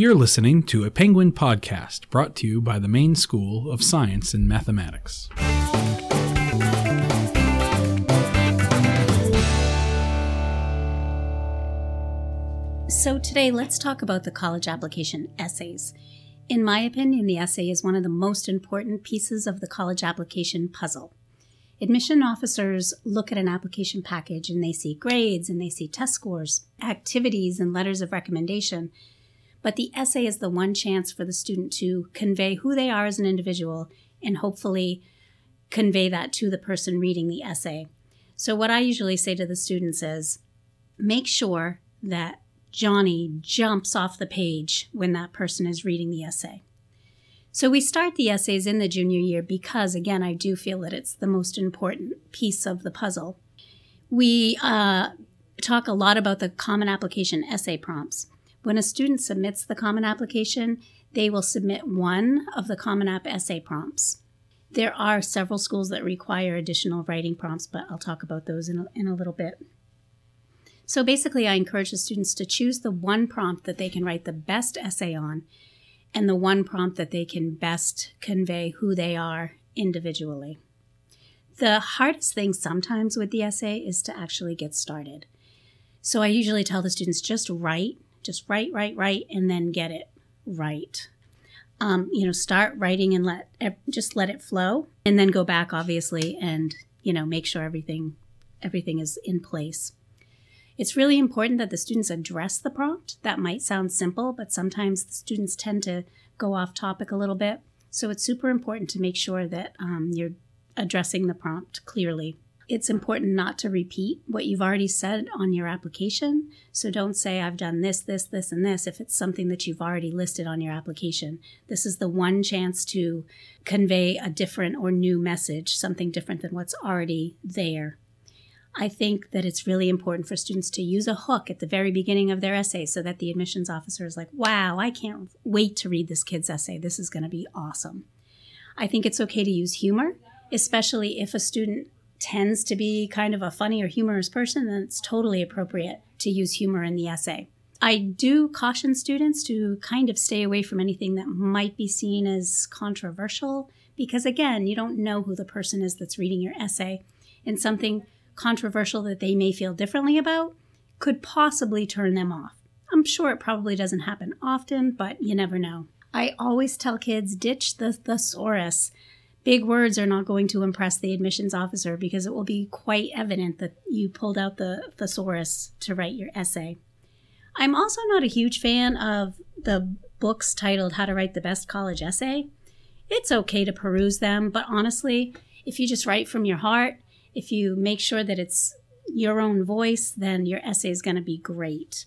You're listening to a Penguin podcast brought to you by the Maine School of Science and Mathematics. So, today let's talk about the college application essays. In my opinion, the essay is one of the most important pieces of the college application puzzle. Admission officers look at an application package and they see grades and they see test scores, activities, and letters of recommendation but the essay is the one chance for the student to convey who they are as an individual and hopefully convey that to the person reading the essay. So, what I usually say to the students is make sure that Johnny jumps off the page when that person is reading the essay. So, we start the essays in the junior year because, again, I do feel that it's the most important piece of the puzzle. We uh, talk a lot about the common application essay prompts. When a student submits the Common Application, they will submit one of the Common App essay prompts. There are several schools that require additional writing prompts, but I'll talk about those in a, in a little bit. So basically, I encourage the students to choose the one prompt that they can write the best essay on and the one prompt that they can best convey who they are individually. The hardest thing sometimes with the essay is to actually get started. So I usually tell the students just write just write, write, write, and then get it right. Um, you know, start writing and let just let it flow, and then go back, obviously, and you know, make sure everything everything is in place. It's really important that the students address the prompt. That might sound simple, but sometimes the students tend to go off topic a little bit. So it's super important to make sure that um, you're addressing the prompt clearly it's important not to repeat what you've already said on your application. So don't say, I've done this, this, this, and this if it's something that you've already listed on your application. This is the one chance to convey a different or new message, something different than what's already there. I think that it's really important for students to use a hook at the very beginning of their essay so that the admissions officer is like, wow, I can't wait to read this kid's essay. This is going to be awesome. I think it's okay to use humor, especially if a student tends to be kind of a funny or humorous person, then it's totally appropriate to use humor in the essay. I do caution students to kind of stay away from anything that might be seen as controversial because, again, you don't know who the person is that's reading your essay, and something controversial that they may feel differently about could possibly turn them off. I'm sure it probably doesn't happen often, but you never know. I always tell kids ditch the thesaurus big words are not going to impress the admissions officer because it will be quite evident that you pulled out the thesaurus to write your essay. I'm also not a huge fan of the books titled How to Write the Best College Essay. It's okay to peruse them, but honestly, if you just write from your heart, if you make sure that it's your own voice, then your essay is going to be great.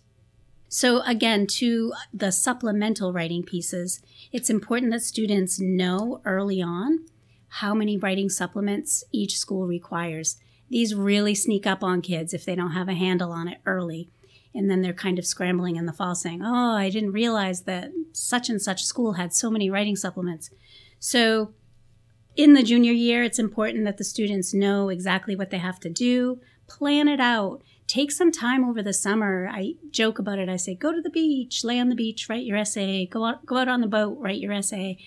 So, again, to the supplemental writing pieces, it's important that students know early on how many writing supplements each school requires. These really sneak up on kids if they don't have a handle on it early. And then they're kind of scrambling in the fall saying, Oh, I didn't realize that such and such school had so many writing supplements. So, in the junior year, it's important that the students know exactly what they have to do, plan it out, take some time over the summer. I joke about it. I say, go to the beach, lay on the beach, write your essay, go out, go out on the boat, write your essay.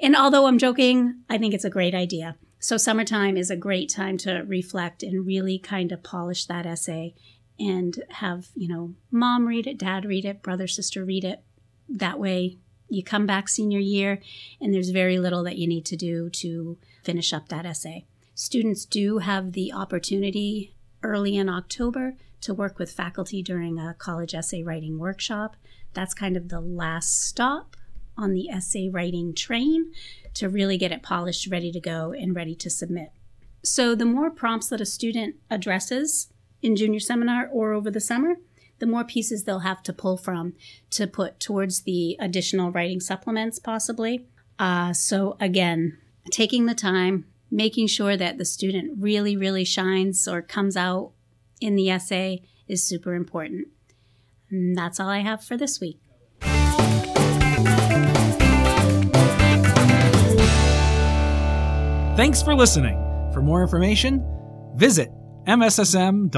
And although I'm joking, I think it's a great idea. So, summertime is a great time to reflect and really kind of polish that essay and have, you know, mom read it, dad read it, brother, sister read it. That way, you come back senior year and there's very little that you need to do to finish up that essay. Students do have the opportunity early in October to work with faculty during a college essay writing workshop. That's kind of the last stop on the essay writing train to really get it polished, ready to go, and ready to submit. So, the more prompts that a student addresses in junior seminar or over the summer, the more pieces they'll have to pull from to put towards the additional writing supplements, possibly. Uh, so, again, taking the time, making sure that the student really, really shines or comes out in the essay is super important. And that's all I have for this week. Thanks for listening. For more information, visit mssm.org.